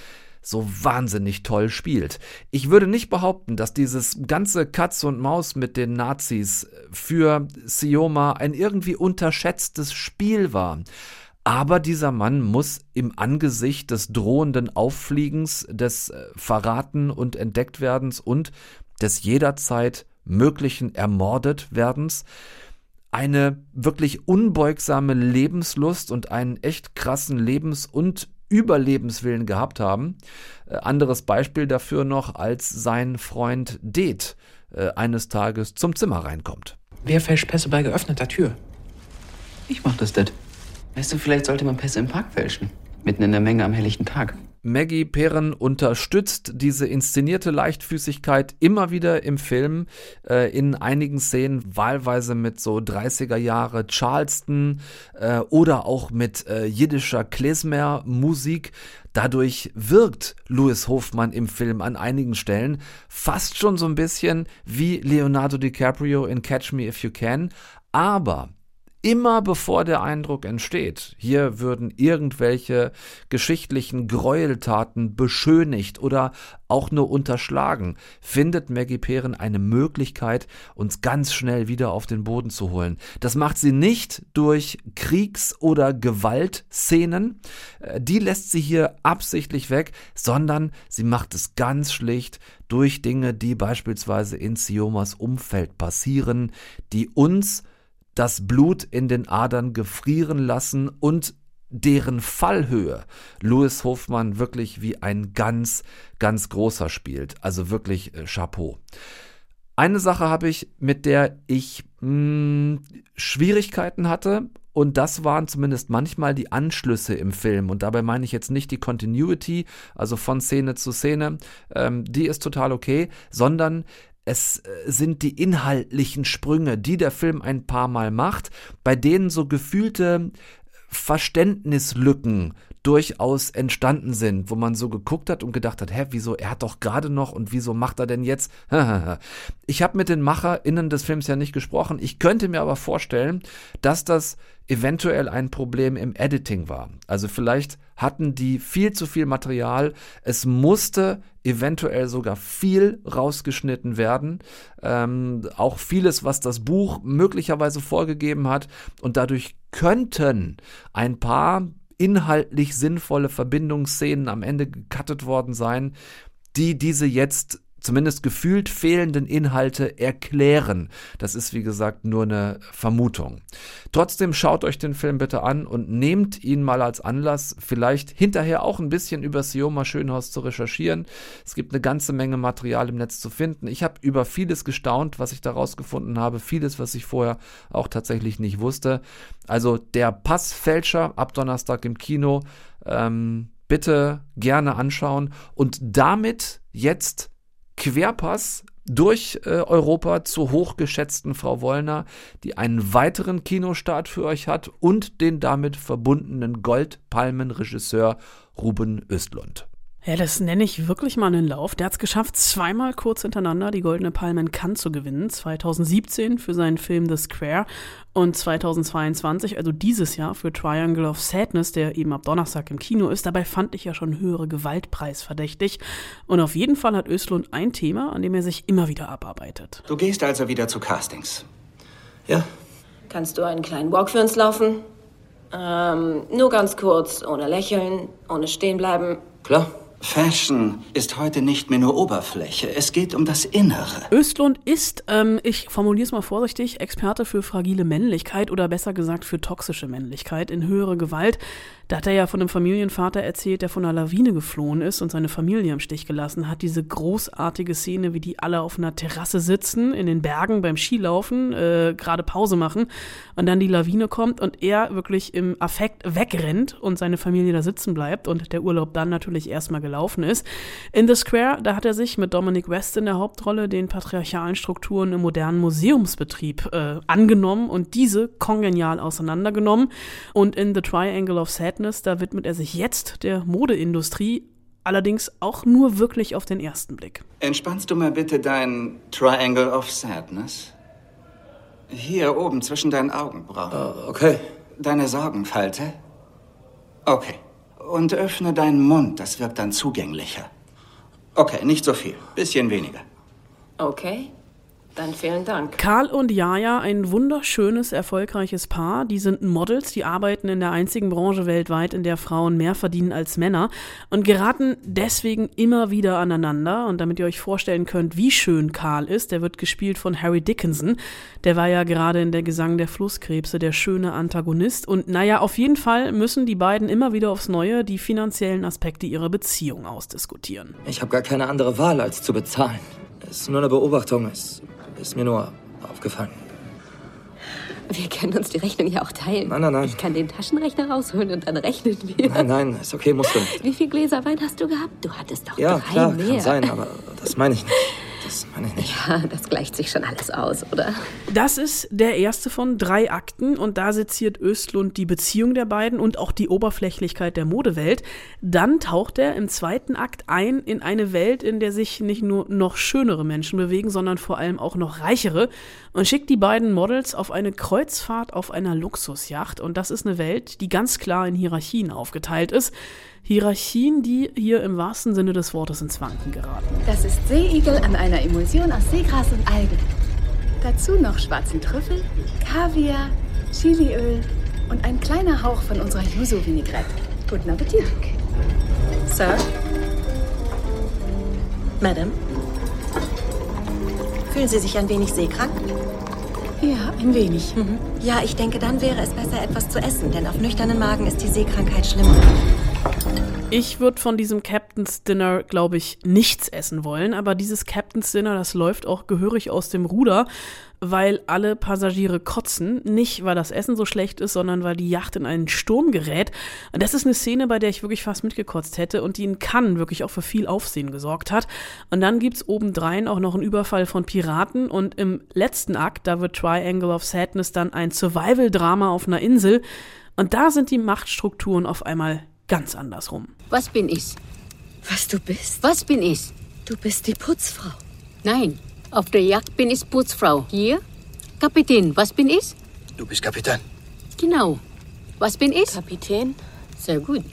so wahnsinnig toll spielt. Ich würde nicht behaupten, dass dieses ganze Katz und Maus mit den Nazis für Sioma ein irgendwie unterschätztes Spiel war. Aber dieser Mann muss im Angesicht des drohenden Auffliegens, des äh, Verraten und Entdecktwerdens und des jederzeit möglichen Ermordetwerdens eine wirklich unbeugsame Lebenslust und einen echt krassen Lebens- und Überlebenswillen gehabt haben. Äh, anderes Beispiel dafür noch, als sein Freund Det äh, eines Tages zum Zimmer reinkommt. Wer fälscht Pässe bei geöffneter Tür? Ich mach das det. Weißt du, vielleicht sollte man Pässe im Park fälschen. Mitten in der Menge am helllichten Tag. Maggie Perren unterstützt diese inszenierte Leichtfüßigkeit immer wieder im Film, äh, in einigen Szenen wahlweise mit so 30er Jahre Charleston äh, oder auch mit äh, jiddischer Klezmer-Musik. Dadurch wirkt Louis Hofmann im Film an einigen Stellen fast schon so ein bisschen wie Leonardo DiCaprio in Catch Me If You Can, aber immer bevor der Eindruck entsteht, hier würden irgendwelche geschichtlichen Gräueltaten beschönigt oder auch nur unterschlagen, findet Maggie Perren eine Möglichkeit, uns ganz schnell wieder auf den Boden zu holen. Das macht sie nicht durch Kriegs- oder Gewaltszenen, äh, die lässt sie hier absichtlich weg, sondern sie macht es ganz schlicht durch Dinge, die beispielsweise in Siomas Umfeld passieren, die uns das Blut in den Adern gefrieren lassen und deren Fallhöhe Louis Hofmann wirklich wie ein ganz, ganz großer spielt. Also wirklich äh, Chapeau. Eine Sache habe ich, mit der ich mh, hm, Schwierigkeiten hatte. Und das waren zumindest manchmal die Anschlüsse im Film. Und dabei meine ich jetzt nicht die Continuity, also von Szene zu Szene, ähm, die ist total okay, sondern es äh, sind die inhaltlichen Sprünge, die der Film ein paar Mal macht, bei denen so gefühlte Verständnislücken durchaus entstanden sind, wo man so geguckt hat und gedacht hat, hä, wieso, er hat doch gerade noch und wieso macht er denn jetzt? ich habe mit den MacherInnen des Films ja nicht gesprochen. Ich könnte mir aber vorstellen, dass das eventuell ein Problem im Editing war. Also vielleicht hatten die viel zu viel Material. Es musste eventuell sogar viel rausgeschnitten werden. Ähm, auch vieles, was das Buch möglicherweise vorgegeben hat. Und dadurch könnten ein paar inhaltlich sinnvolle Verbindungsszenen am Ende gecuttet worden sein, die diese jetzt zumindest gefühlt fehlenden Inhalte erklären. Das ist, wie gesagt, nur eine Vermutung. Trotzdem schaut euch den Film bitte an und nehmt ihn mal als Anlass, vielleicht hinterher auch ein bisschen über Sioma Schönhaus zu recherchieren. Es gibt eine ganze Menge Material im Netz zu finden. Ich habe über vieles gestaunt, was ich daraus gefunden habe. Vieles, was ich vorher auch tatsächlich nicht wusste. Also der Passfälscher ab Donnerstag im Kino. Ähm, bitte gerne anschauen und damit jetzt Querpass durch äh, Europa zur hochgeschätzten Frau Wollner, die einen weiteren Kinostart für euch hat und den damit verbundenen Goldpalmenregisseur Ruben Östlund. Ja, das nenne ich wirklich mal einen Lauf. Der hat es geschafft, zweimal kurz hintereinander die Goldene Palme in Cannes zu gewinnen. 2017 für seinen Film The Square und 2022, also dieses Jahr, für Triangle of Sadness, der eben ab Donnerstag im Kino ist. Dabei fand ich ja schon höhere Gewaltpreis verdächtig. Und auf jeden Fall hat Östlund ein Thema, an dem er sich immer wieder abarbeitet. Du gehst also wieder zu Castings. Ja? Kannst du einen kleinen Walk für uns laufen? Ähm, nur ganz kurz, ohne lächeln, ohne stehen bleiben. Klar. Fashion ist heute nicht mehr nur Oberfläche. Es geht um das Innere. Östlund ist, ähm, ich formuliere es mal vorsichtig, Experte für fragile Männlichkeit oder besser gesagt für toxische Männlichkeit in höhere Gewalt. Da hat er ja von einem Familienvater erzählt, der von einer Lawine geflohen ist und seine Familie im Stich gelassen hat. Diese großartige Szene, wie die alle auf einer Terrasse sitzen, in den Bergen beim Skilaufen, äh, gerade Pause machen und dann die Lawine kommt und er wirklich im Affekt wegrennt und seine Familie da sitzen bleibt und der Urlaub dann natürlich erstmal gelaufen ist. In The Square, da hat er sich mit Dominic West in der Hauptrolle den patriarchalen Strukturen im modernen Museumsbetrieb äh, angenommen und diese kongenial auseinandergenommen. Und in The Triangle of Sadness da widmet er sich jetzt der Modeindustrie, allerdings auch nur wirklich auf den ersten Blick. Entspannst du mal bitte dein Triangle of Sadness? Hier oben zwischen deinen Augenbrauen. Uh, okay. Deine Sorgenfalte? Okay. Und öffne deinen Mund, das wirkt dann zugänglicher. Okay, nicht so viel, bisschen weniger. Okay, dann vielen Dank. Karl und Jaja, ein wunderschönes, erfolgreiches Paar. Die sind Models, die arbeiten in der einzigen Branche weltweit, in der Frauen mehr verdienen als Männer und geraten deswegen immer wieder aneinander. Und damit ihr euch vorstellen könnt, wie schön Karl ist, der wird gespielt von Harry Dickinson. Der war ja gerade in der Gesang der Flusskrebse der schöne Antagonist. Und naja, auf jeden Fall müssen die beiden immer wieder aufs Neue die finanziellen Aspekte ihrer Beziehung ausdiskutieren. Ich habe gar keine andere Wahl, als zu bezahlen. Es ist nur eine Beobachtung. Es ist mir nur aufgefallen. Wir können uns die Rechnung ja auch teilen. Nein, nein, nein. Ich kann den Taschenrechner rausholen und dann rechnen wir. Nein, nein, ist okay, musst du nicht. Wie viel Gläser Wein hast du gehabt? Du hattest doch Ja, drei klar, mehr. kann sein, aber das meine ich nicht. Das meine ich nicht. Ja, das gleicht sich schon alles aus, oder? Das ist der erste von drei Akten und da seziert Östlund die Beziehung der beiden und auch die Oberflächlichkeit der Modewelt. Dann taucht er im zweiten Akt ein in eine Welt, in der sich nicht nur noch schönere Menschen bewegen, sondern vor allem auch noch reichere und schickt die beiden Models auf eine Kreuzfahrt auf einer Luxusjacht und das ist eine Welt, die ganz klar in Hierarchien aufgeteilt ist. Hierarchien, die hier im wahrsten Sinne des Wortes ins Wanken geraten. Das ist Seeigel an einer Emulsion aus Seegras und Algen. Dazu noch schwarzen Trüffel, Kaviar, Chiliöl und ein kleiner Hauch von unserer Yuzu-Vinaigrette. Guten Appetit. Sir? Madam? Fühlen Sie sich ein wenig seekrank? Ja, ein wenig. Mhm. Ja, ich denke, dann wäre es besser, etwas zu essen, denn auf nüchternen Magen ist die Seekrankheit schlimmer. Ich würde von diesem Captain's Dinner, glaube ich, nichts essen wollen, aber dieses Captain's Dinner, das läuft auch gehörig aus dem Ruder, weil alle Passagiere kotzen. Nicht, weil das Essen so schlecht ist, sondern weil die Yacht in einen Sturm gerät. Und das ist eine Szene, bei der ich wirklich fast mitgekotzt hätte und die in Cannes wirklich auch für viel Aufsehen gesorgt hat. Und dann gibt's obendrein auch noch einen Überfall von Piraten und im letzten Akt, da wird Triangle of Sadness dann ein Survival-Drama auf einer Insel. Und da sind die Machtstrukturen auf einmal ganz andersrum. Was bin ich? Was du bist? Was bin ich? Du bist die Putzfrau. Nein, auf der Jagd bin ich Putzfrau. Hier? Kapitän, was bin ich? Du bist Kapitän. Genau. Was bin ich? Kapitän. Sehr gut.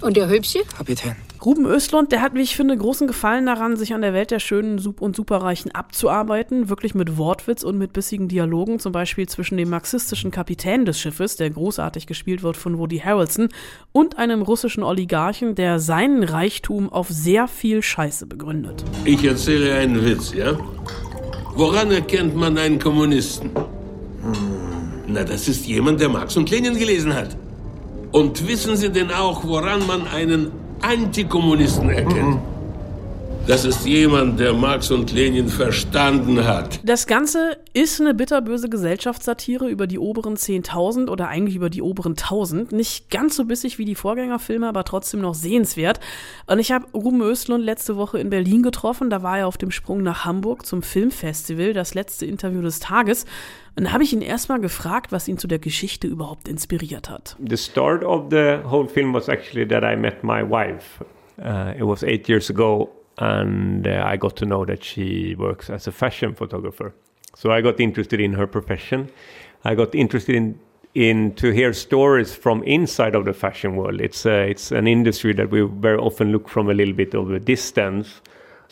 Und der Hübsche? Kapitän. Ruben Östlund, der hat, wie ich finde, großen Gefallen daran, sich an der Welt der schönen Sup- und Superreichen abzuarbeiten, wirklich mit Wortwitz und mit bissigen Dialogen, zum Beispiel zwischen dem marxistischen Kapitän des Schiffes, der großartig gespielt wird von Woody Harrelson, und einem russischen Oligarchen, der seinen Reichtum auf sehr viel Scheiße begründet. Ich erzähle einen Witz, ja? Woran erkennt man einen Kommunisten? Na, das ist jemand, der Marx und Lenin gelesen hat. Und wissen Sie denn auch, woran man einen Antikommunisten erkennt? Das ist jemand, der Marx und Lenin verstanden hat. Das Ganze ist eine bitterböse Gesellschaftssatire über die oberen 10.000 oder eigentlich über die oberen 1.000. Nicht ganz so bissig wie die Vorgängerfilme, aber trotzdem noch sehenswert. Und ich habe Ruben Östlund letzte Woche in Berlin getroffen. Da war er auf dem Sprung nach Hamburg zum Filmfestival, das letzte Interview des Tages. Und da habe ich ihn erstmal gefragt, was ihn zu der Geschichte überhaupt inspiriert hat. The start of the whole film was actually that I met my wife. Uh, it was eight years ago, and uh, I got to know that she works as a fashion photographer. So I got interested in her profession. I got interested in in to hear stories from inside of the fashion world. It's uh, it's an industry that we very often look from a little bit of a distance.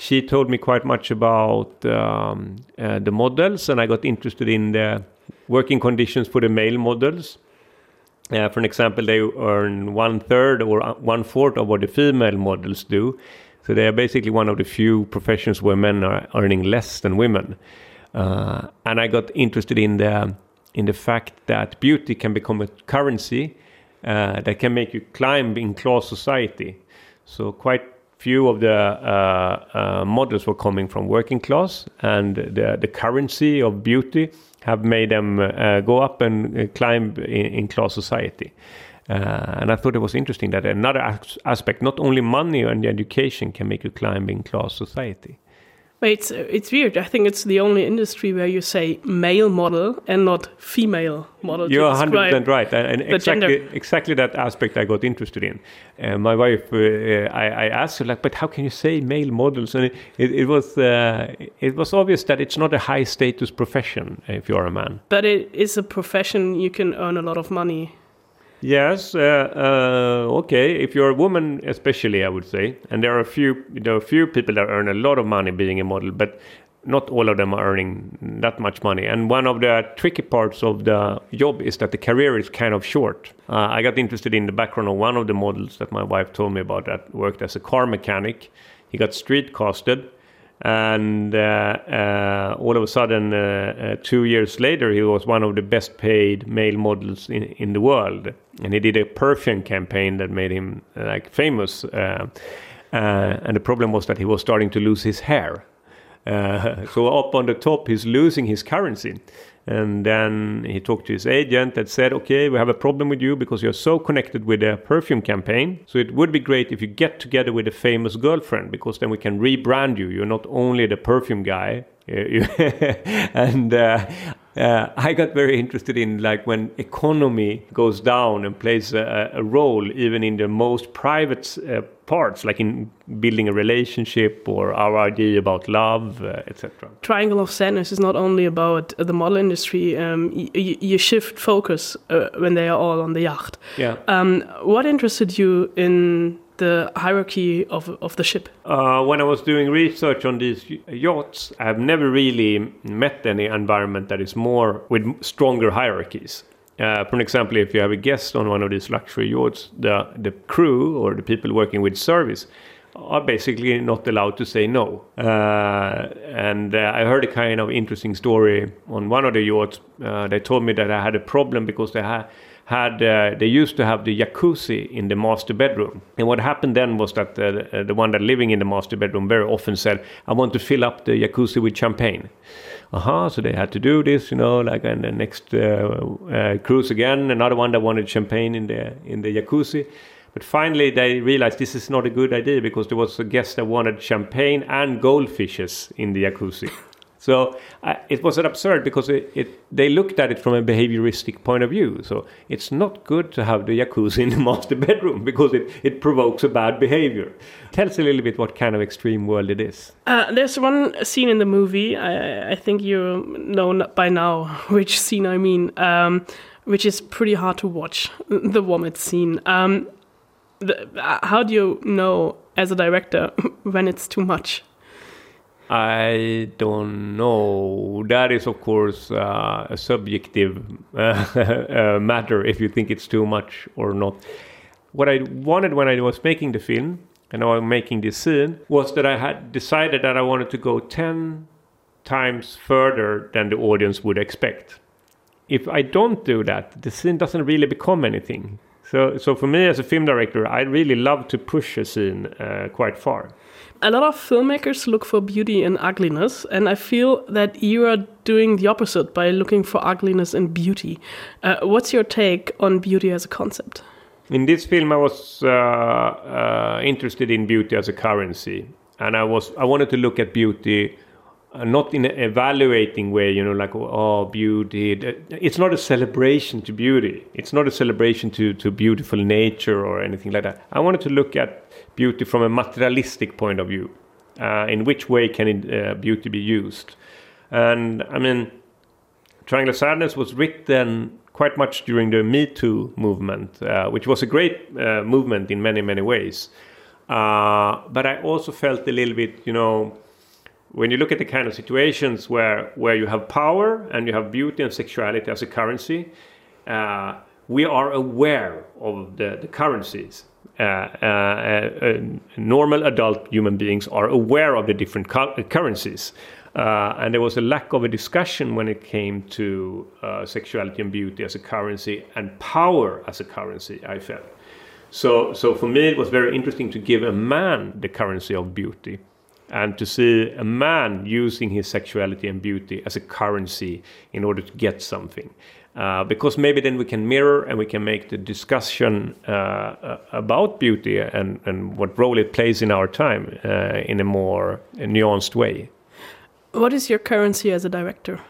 She told me quite much about um, uh, the models, and I got interested in the working conditions for the male models. Uh, for an example, they earn one third or one fourth of what the female models do. So they are basically one of the few professions where men are earning less than women. Uh, and I got interested in the in the fact that beauty can become a currency uh, that can make you climb in class society. So quite few of the uh, uh, models were coming from working class, and the the currency of beauty have made them uh, go up and uh, climb in, in class society. Uh, and I thought it was interesting that another as- aspect, not only money and education, can make you climb in class society. But it's it's weird. I think it's the only industry where you say male model and not female model. You're 100% right, and, and exactly gender. exactly that aspect I got interested in. Uh, my wife, uh, I, I asked her like, but how can you say male models? And it, it, it was uh, it was obvious that it's not a high status profession if you're a man. But it is a profession you can earn a lot of money. Yes, uh, uh, okay. If you're a woman, especially, I would say, and there are a few, there are a few people that earn a lot of money being a model, but not all of them are earning that much money. And one of the tricky parts of the job is that the career is kind of short. Uh, I got interested in the background of one of the models that my wife told me about that worked as a car mechanic. He got street casted, and uh, uh, all of a sudden, uh, two years later, he was one of the best paid male models in, in the world. And he did a perfume campaign that made him like famous. And the problem was that he was starting to lose his hair. Uh, so up on the top, he's losing his currency. And then he talked to his agent that said, okay, we have a problem with you because you're so connected with the perfume campaign. So it would be great if you get together with a famous girlfriend because then we can rebrand you. You're not only the perfume guy. and uh, uh, I got very interested in like when economy goes down and plays a, a role even in the most private uh, parts, like in building a relationship or our idea about love, uh, etc. Triangle of Sadness is not only about the model industry. Um, you shift focus uh, when they are all on the yacht. Yeah. Um, what interested you in the hierarchy of, of the ship? Uh, when I was doing research on these yachts, I've never really met any environment that is more with stronger hierarchies. Uh, for example, if you have a guest on one of these luxury yachts, the, the crew or the people working with service are basically not allowed to say no. Uh, and uh, I heard a kind of interesting story on one of the yachts. Uh, they told me that I had a problem because they had had uh, they used to have the jacuzzi in the master bedroom. And what happened then was that uh, the one that living in the master bedroom very often said i want to fill up the jacuzzi with champagne. Uh-huh so they had to do this you know like and the next uh, uh, cruise again another one that wanted champagne in the in the jacuzzi. But finally they realized this is not a good idea because there was a guest that wanted champagne and goldfishes in the jacuzzi so uh, it was absurd because it, it, they looked at it from a behavioristic point of view. So it's not good to have the jacuzzi in the master bedroom because it, it provokes a bad behavior. Tell us a little bit what kind of extreme world it is. Uh, there's one scene in the movie, I, I, think you know by now which scene I mean, um, which is pretty hard to watch the vomit scene. Um, the, uh, how do you know as a director when it's too much? I don't know. That is, of course, uh, a subjective uh, uh, matter if you think it's too much or not. What I wanted when I was making the film and now I was making this scene was that I had decided that I wanted to go 10 times further than the audience would expect. If I don't do that, the scene doesn't really become anything. So, so for me as a film director, I really love to push a scene uh, quite far a lot of filmmakers look for beauty in ugliness, and I feel that you are doing the opposite by looking for ugliness in beauty. Uh, what's your take on beauty as a concept? In this film, I was uh, uh, interested in beauty as a currency, and I was I wanted to look at beauty uh, not in an evaluating way, you know, like oh beauty. It's not a celebration to beauty. It's not a celebration to to beautiful nature or anything like that. I wanted to look at beauty from a materialistic point of view. Uh, in which way can it, uh, beauty be used? And I mean, Triangle of Sadness was written quite much during the Me Too movement, uh, which was a great uh, movement in many, many ways. Uh, but I also felt a little bit, you know, when you look at the kind of situations where, where you have power and you have beauty and sexuality as a currency, uh, we are aware of the, the currencies. Uh, uh, uh, normal adult human beings are aware of the different currencies. Uh, and there was a lack of a discussion when it came to uh, sexuality and beauty as a currency and power as a currency, I felt. So, so for me, it was very interesting to give a man the currency of beauty and to see a man using his sexuality and beauty as a currency in order to get something. Uh, because maybe then we can mirror and we can make the discussion uh, uh, about beauty and, and what role it plays in our time uh, in a more nuanced way. What is your currency as a director?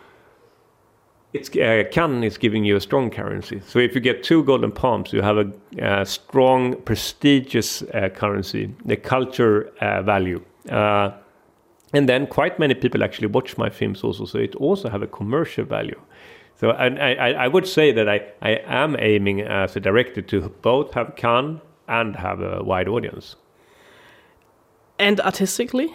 It's uh, Cannes is giving you a strong currency. So if you get two golden palms, you have a, strong, prestigious uh, currency, the culture value. And then quite many people actually watch my films also, so it also have a commercial value. So and I, I, I would say that I, I am aiming as a director to both have can and have a wide audience. And artistically?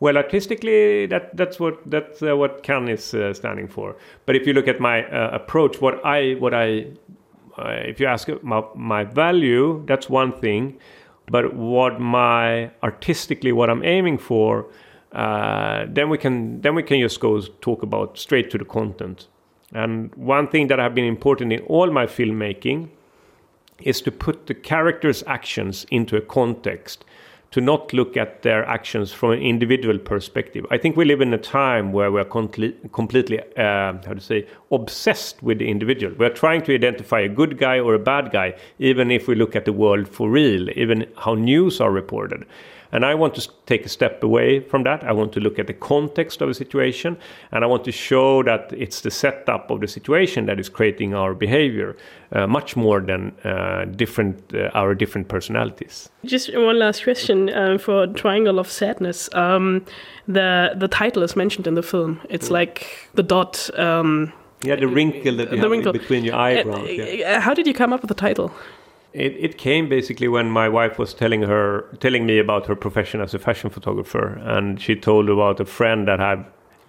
Well, artistically, that that's what that's uh, what Cannes is uh, standing for. But if you look at my uh, approach, what I what I uh, if you ask my, my value, that's one thing. But what my artistically what I'm aiming for, uh, then we can then we can just go talk about straight to the content. And one thing that have been important in all my filmmaking is to put the characters' actions into a context to not look at their actions from an individual perspective. I think we live in a time where we're completely, uh, how to say, obsessed with the individual. We're trying to identify a good guy or a bad guy, even if we look at the world for real, even how news are reported. And I want to take a step away from that. I want to look at the context of the situation and I want to show that it's the setup of the situation that is creating our behavior uh, much more than uh, different uh, our different personalities. Just one last question uh, for Triangle of Sadness. Um, the the title is mentioned in the film. It's mm. like the dot. Um, yeah, the wrinkle that you the have wrinkle. between your eyebrows. Uh, yeah. How did you come up with the title? It, it came basically when my wife was telling her telling me about her profession as a fashion photographer, and she told about a friend that had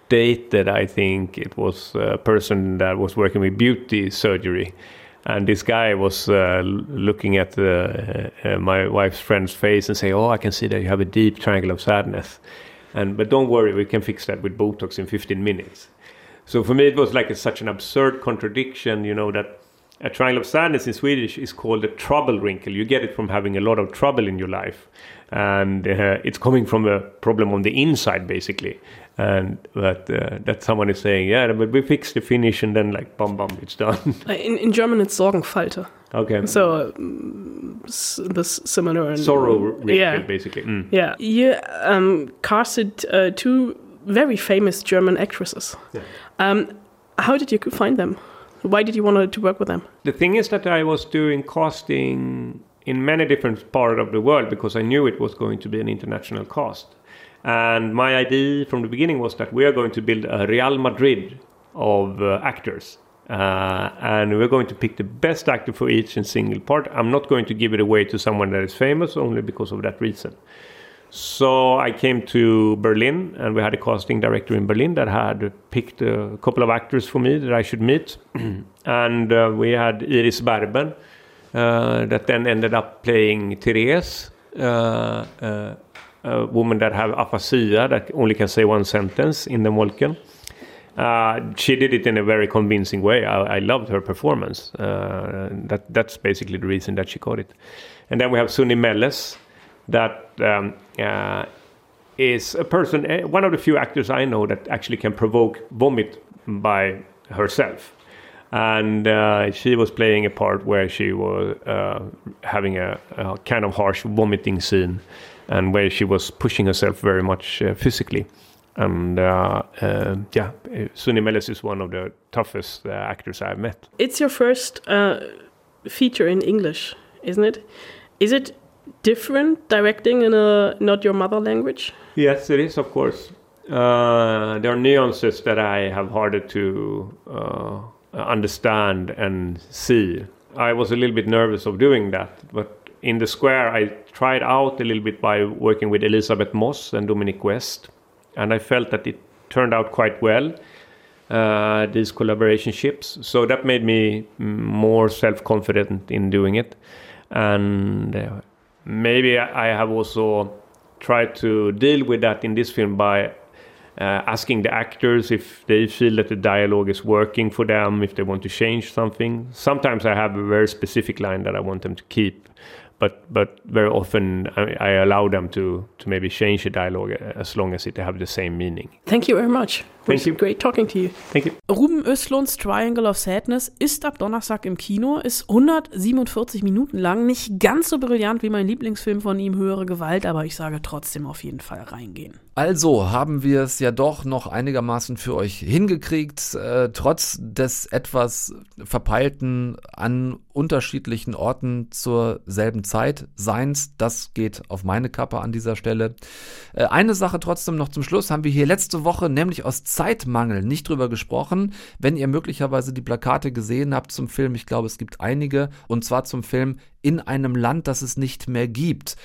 dated. I think it was a person that was working with beauty surgery, and this guy was uh, looking at the, uh, my wife's friend's face and say, "Oh, I can see that you have a deep triangle of sadness." And but don't worry, we can fix that with Botox in 15 minutes. So for me, it was like a, such an absurd contradiction, you know, that a triangle of sadness in Swedish is called a trouble wrinkle. You get it from having a lot of trouble in your life, and uh, it's coming from a problem on the inside, basically. And but uh, that someone is saying, yeah, but we fix the finish, and then like bum bum, it's done. In, in German, it's Sorgenfalte. Okay. So um, this similar and, sorrow wrinkle, yeah. basically. Mm. Yeah, you um, casted uh, two very famous German actresses. Yeah. Um, how did you find them? Why did you want to work with them? The thing is that I was doing casting in many different parts of the world because I knew it was going to be an international cast. And my idea from the beginning was that we are going to build a Real Madrid of uh, actors. Uh, and we're going to pick the best actor for each and single part. I'm not going to give it away to someone that is famous only because of that reason. So I came to Berlin, and we had a casting director in Berlin that had picked a couple of actors for me that I should meet. and uh, we had Iris Berben, uh, that then ended up playing Therese, uh, uh a woman that have aphasia that only can say one sentence in the Molken. Uh, she did it in a very convincing way. I, I loved her performance. Uh, that, that's basically the reason that she got it. And then we have Sunni Melles, that um, uh, is a person, uh, one of the few actors I know that actually can provoke vomit by herself. And uh, she was playing a part where she was uh, having a, a, kind of harsh vomiting scene, and where she was pushing herself very much uh, physically. And uh, yeah, Sunni Melles is one of the toughest actors I've met. It's your first feature in English, isn't it? Is it different directing in a not your mother language? Yes, it is, of course. Uh, there are nuances that I have harder to uh, understand and see. I was a little bit nervous of doing that, but in the square, I tried out a little bit by working with Elizabeth Moss and Dominic West, and I felt that it turned out quite well. Uh, these collaboration ships, so that made me more self-confident in doing it, and uh, maybe I have also tried to deal with that in this film by uh, asking the actors if they feel that the dialogue is working for them, if they want to change something. Sometimes I have a very specific line that I want them to keep, but but very often I, I allow them to to maybe change the dialogue as long as it have the same meaning. Thank you very much. Thank you. Great talking to you. Thank you. Ruben Östlunds Triangle of Sadness ist ab Donnerstag im Kino, ist 147 Minuten lang, nicht ganz so brillant wie mein Lieblingsfilm von ihm, Höhere Gewalt, aber ich sage trotzdem auf jeden Fall reingehen. Also haben wir es ja doch noch einigermaßen für euch hingekriegt, äh, trotz des etwas verpeilten an unterschiedlichen Orten zur selben Zeit Seins. Das geht auf meine Kappe an dieser Stelle. Äh, eine Sache trotzdem noch zum Schluss haben wir hier letzte Woche nämlich aus Zeitmangel nicht drüber gesprochen. Wenn ihr möglicherweise die Plakate gesehen habt zum Film, ich glaube es gibt einige, und zwar zum Film In einem Land, das es nicht mehr gibt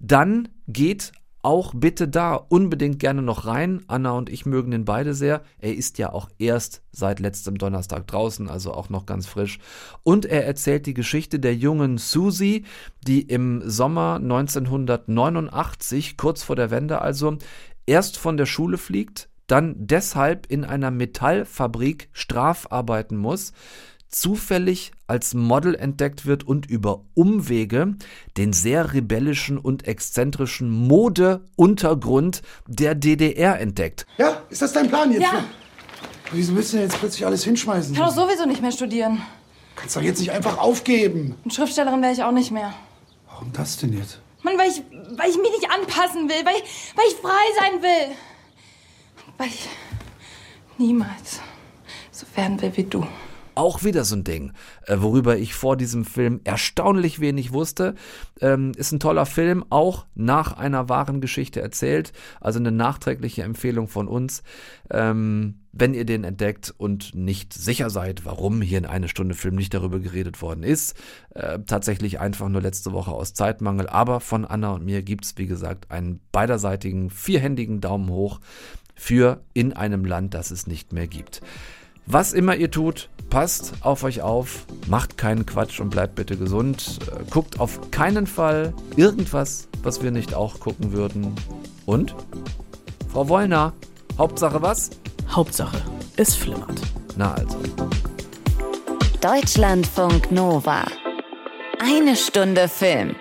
dann geht auch bitte da unbedingt gerne noch rein. Anna und ich mögen den beide sehr. Er ist ja auch erst seit letztem Donnerstag draußen, also auch noch ganz frisch. Und er erzählt die Geschichte der jungen Susie, die im Sommer 1989, kurz vor der Wende also, erst von der Schule fliegt, dann deshalb in einer Metallfabrik strafarbeiten muss zufällig als Model entdeckt wird und über Umwege den sehr rebellischen und exzentrischen Modeuntergrund der DDR entdeckt. Ja, ist das dein Plan jetzt? Ja. Wieso willst du denn jetzt plötzlich alles hinschmeißen? Ich kann doch sowieso nicht mehr studieren. Kannst doch jetzt nicht einfach aufgeben. Und Schriftstellerin wäre ich auch nicht mehr. Warum das denn jetzt? Mann, weil ich, weil ich mich nicht anpassen will, weil, weil ich frei sein will. Weil ich niemals so werden will wie du. Auch wieder so ein Ding, äh, worüber ich vor diesem Film erstaunlich wenig wusste. Ähm, ist ein toller Film, auch nach einer wahren Geschichte erzählt. Also eine nachträgliche Empfehlung von uns. Ähm, wenn ihr den entdeckt und nicht sicher seid, warum hier in eine Stunde Film nicht darüber geredet worden ist. Äh, tatsächlich einfach nur letzte Woche aus Zeitmangel. Aber von Anna und mir gibt es, wie gesagt, einen beiderseitigen, vierhändigen Daumen hoch für in einem Land, das es nicht mehr gibt. Was immer ihr tut, passt auf euch auf, macht keinen Quatsch und bleibt bitte gesund. Äh, guckt auf keinen Fall irgendwas, was wir nicht auch gucken würden. Und? Frau Wollner, Hauptsache was? Hauptsache, es flimmert. Na also. Deutschlandfunk Nova. Eine Stunde Film.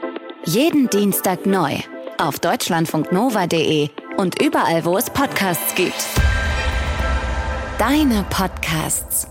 Jeden Dienstag neu. Auf deutschlandfunknova.de und überall, wo es Podcasts gibt. Deine Podcasts.